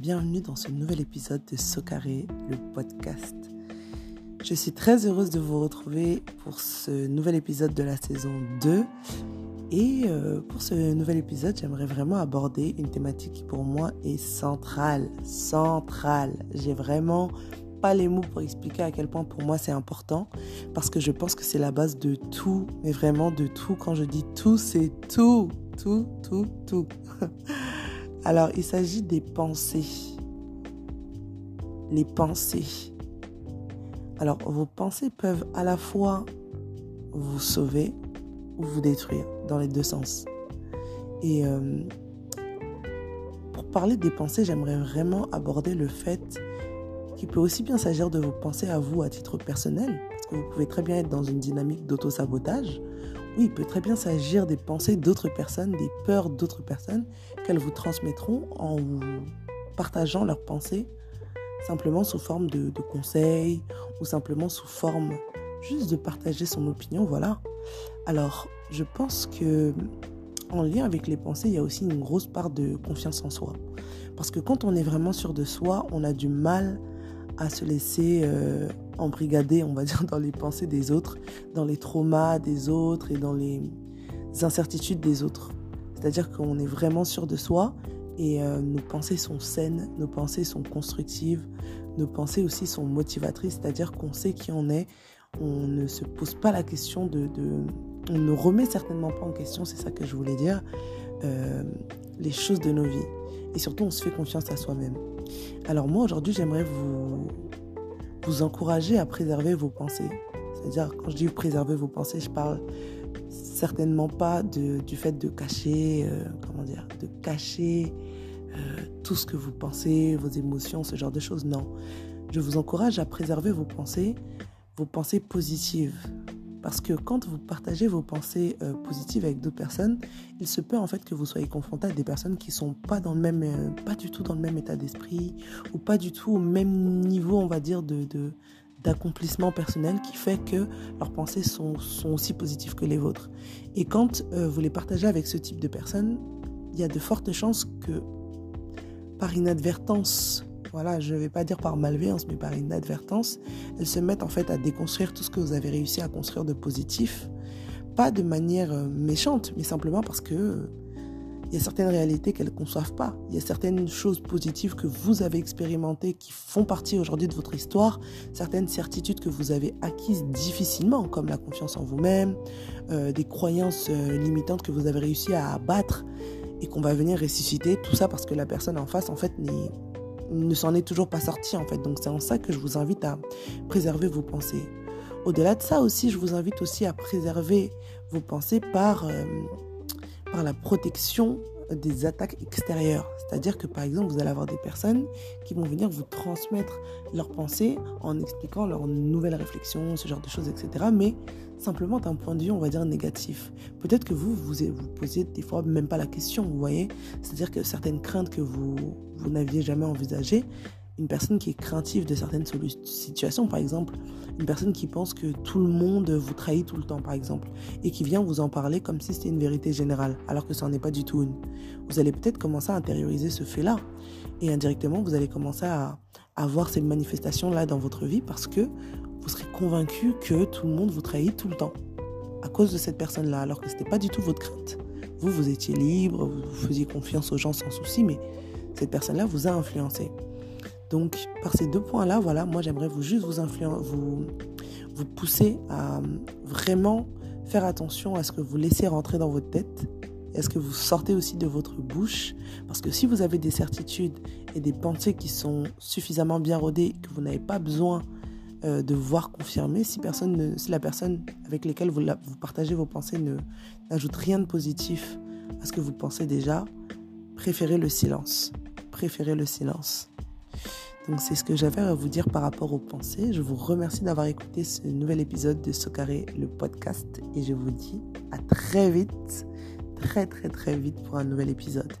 bienvenue dans ce nouvel épisode de Socaré, le podcast. Je suis très heureuse de vous retrouver pour ce nouvel épisode de la saison 2. Et euh, pour ce nouvel épisode, j'aimerais vraiment aborder une thématique qui pour moi est centrale. Centrale. J'ai vraiment pas les mots pour expliquer à quel point pour moi c'est important parce que je pense que c'est la base de tout, mais vraiment de tout. Quand je dis tout, c'est tout, tout, tout, tout. Alors, il s'agit des pensées. Les pensées. Alors, vos pensées peuvent à la fois vous sauver ou vous détruire, dans les deux sens. Et euh, pour parler des pensées, j'aimerais vraiment aborder le fait qu'il peut aussi bien s'agir de vos pensées à vous à titre personnel, parce que vous pouvez très bien être dans une dynamique d'auto-sabotage, oui, il peut très bien s'agir des pensées d'autres personnes, des peurs d'autres personnes qu'elles vous transmettront en vous partageant leurs pensées, simplement sous forme de, conseils ou simplement sous forme juste de partager son opinion, voilà. Alors, je pense que en lien avec les pensées, il y a aussi une grosse part de confiance en soi. Parce que quand on est vraiment sûr de soi, on a du mal à se laisser euh, embrigader, on va dire, dans les pensées des autres, dans les traumas des autres et dans les incertitudes des autres. C'est-à-dire qu'on est vraiment sûr de soi et euh, nos pensées sont saines, nos pensées sont constructives, nos pensées aussi sont motivatrices, c'est-à-dire qu'on sait qui on est, on ne se pose pas la question de... on ne remet certainement pas en question, c'est ça que je voulais dire, euh, les choses de nos vies. Et surtout, on se fait confiance à soi-même. Alors moi, aujourd'hui, j'aimerais vous, vous encourager à préserver vos pensées. C'est-à-dire, quand je dis préserver vos pensées, je parle certainement pas de, du fait de cacher, euh, comment dire, de cacher euh, tout ce que vous pensez, vos émotions, ce genre de choses. Non. Je vous encourage à préserver vos pensées, vos pensées positives. Parce que quand vous partagez vos pensées euh, positives avec d'autres personnes, il se peut en fait que vous soyez confronté à des personnes qui sont pas dans le même, euh, pas du tout dans le même état d'esprit ou pas du tout au même niveau, on va dire, de, d'accomplissement personnel qui fait que leurs pensées sont, sont aussi positives que les vôtres. Et quand euh, vous les partagez avec ce type de personnes, il y a de fortes chances que par inadvertance voilà, je ne vais pas dire par malveillance, mais par inadvertance, elles se mettent en fait à déconstruire tout ce que vous avez réussi à construire de positif. Pas de manière euh, méchante, mais simplement parce que il y a certaines réalités qu'elles ne conçoivent pas. Il y a certaines choses positives que vous avez expérimentées qui font partie aujourd'hui de votre histoire, certaines certitudes que vous avez acquises difficilement, comme la confiance en vous-même, euh, des croyances euh, limitantes que vous avez réussi à abattre et qu'on va venir ressusciter. Tout ça parce que la personne en face, en fait, n'est ne s'en est toujours pas sorti en fait. Donc c'est en ça que je vous invite à préserver vos pensées. Au-delà de ça aussi, je vous invite aussi à préserver vos pensées par, euh, par la protection des attaques extérieures. C'est-à-dire que par exemple, vous allez avoir des personnes qui vont venir vous transmettre leurs pensées en expliquant leurs nouvelles réflexions, ce genre de choses, etc. Mais simplement d'un point de vue, on va dire, négatif. Peut-être que vous, vous vous posez des fois même pas la question, vous voyez. C'est-à-dire que certaines craintes que vous, vous n'aviez jamais envisagées, une personne qui est craintive de certaines situations, par exemple, une personne qui pense que tout le monde vous trahit tout le temps, par exemple, et qui vient vous en parler comme si c'était une vérité générale, alors que ça n'en est pas du tout une. Vous allez peut-être commencer à intérioriser ce fait-là, et indirectement, vous allez commencer à, avoir ces manifestations-là dans votre vie parce que vous serez convaincu que tout le monde vous trahit tout le temps, à cause de cette personne-là, alors que ce n'était pas du tout votre crainte. Vous, vous étiez libre, vous faisiez confiance aux gens sans souci, mais cette personne-là vous a influencé. Donc, par ces deux points-là, voilà, moi j'aimerais vous juste vous, vous, pousser à vraiment faire attention à ce que vous laissez rentrer dans votre tête à ce que vous sortez aussi de votre bouche? Parce que si vous avez des certitudes et des pensées qui sont suffisamment bien rodées, que vous n'avez pas besoin euh, de voir confirmer, si, personne ne, si la personne avec laquelle vous, vous partagez vos pensées n'ajoute rien de positif à ce que vous pensez déjà, préférez le silence. Préférez le silence. Donc c'est ce que j'avais à vous dire par rapport aux pensées. Je vous remercie d'avoir écouté ce nouvel épisode de Socaré, le podcast. Et je vous dis à très vite, très très très vite pour un nouvel épisode.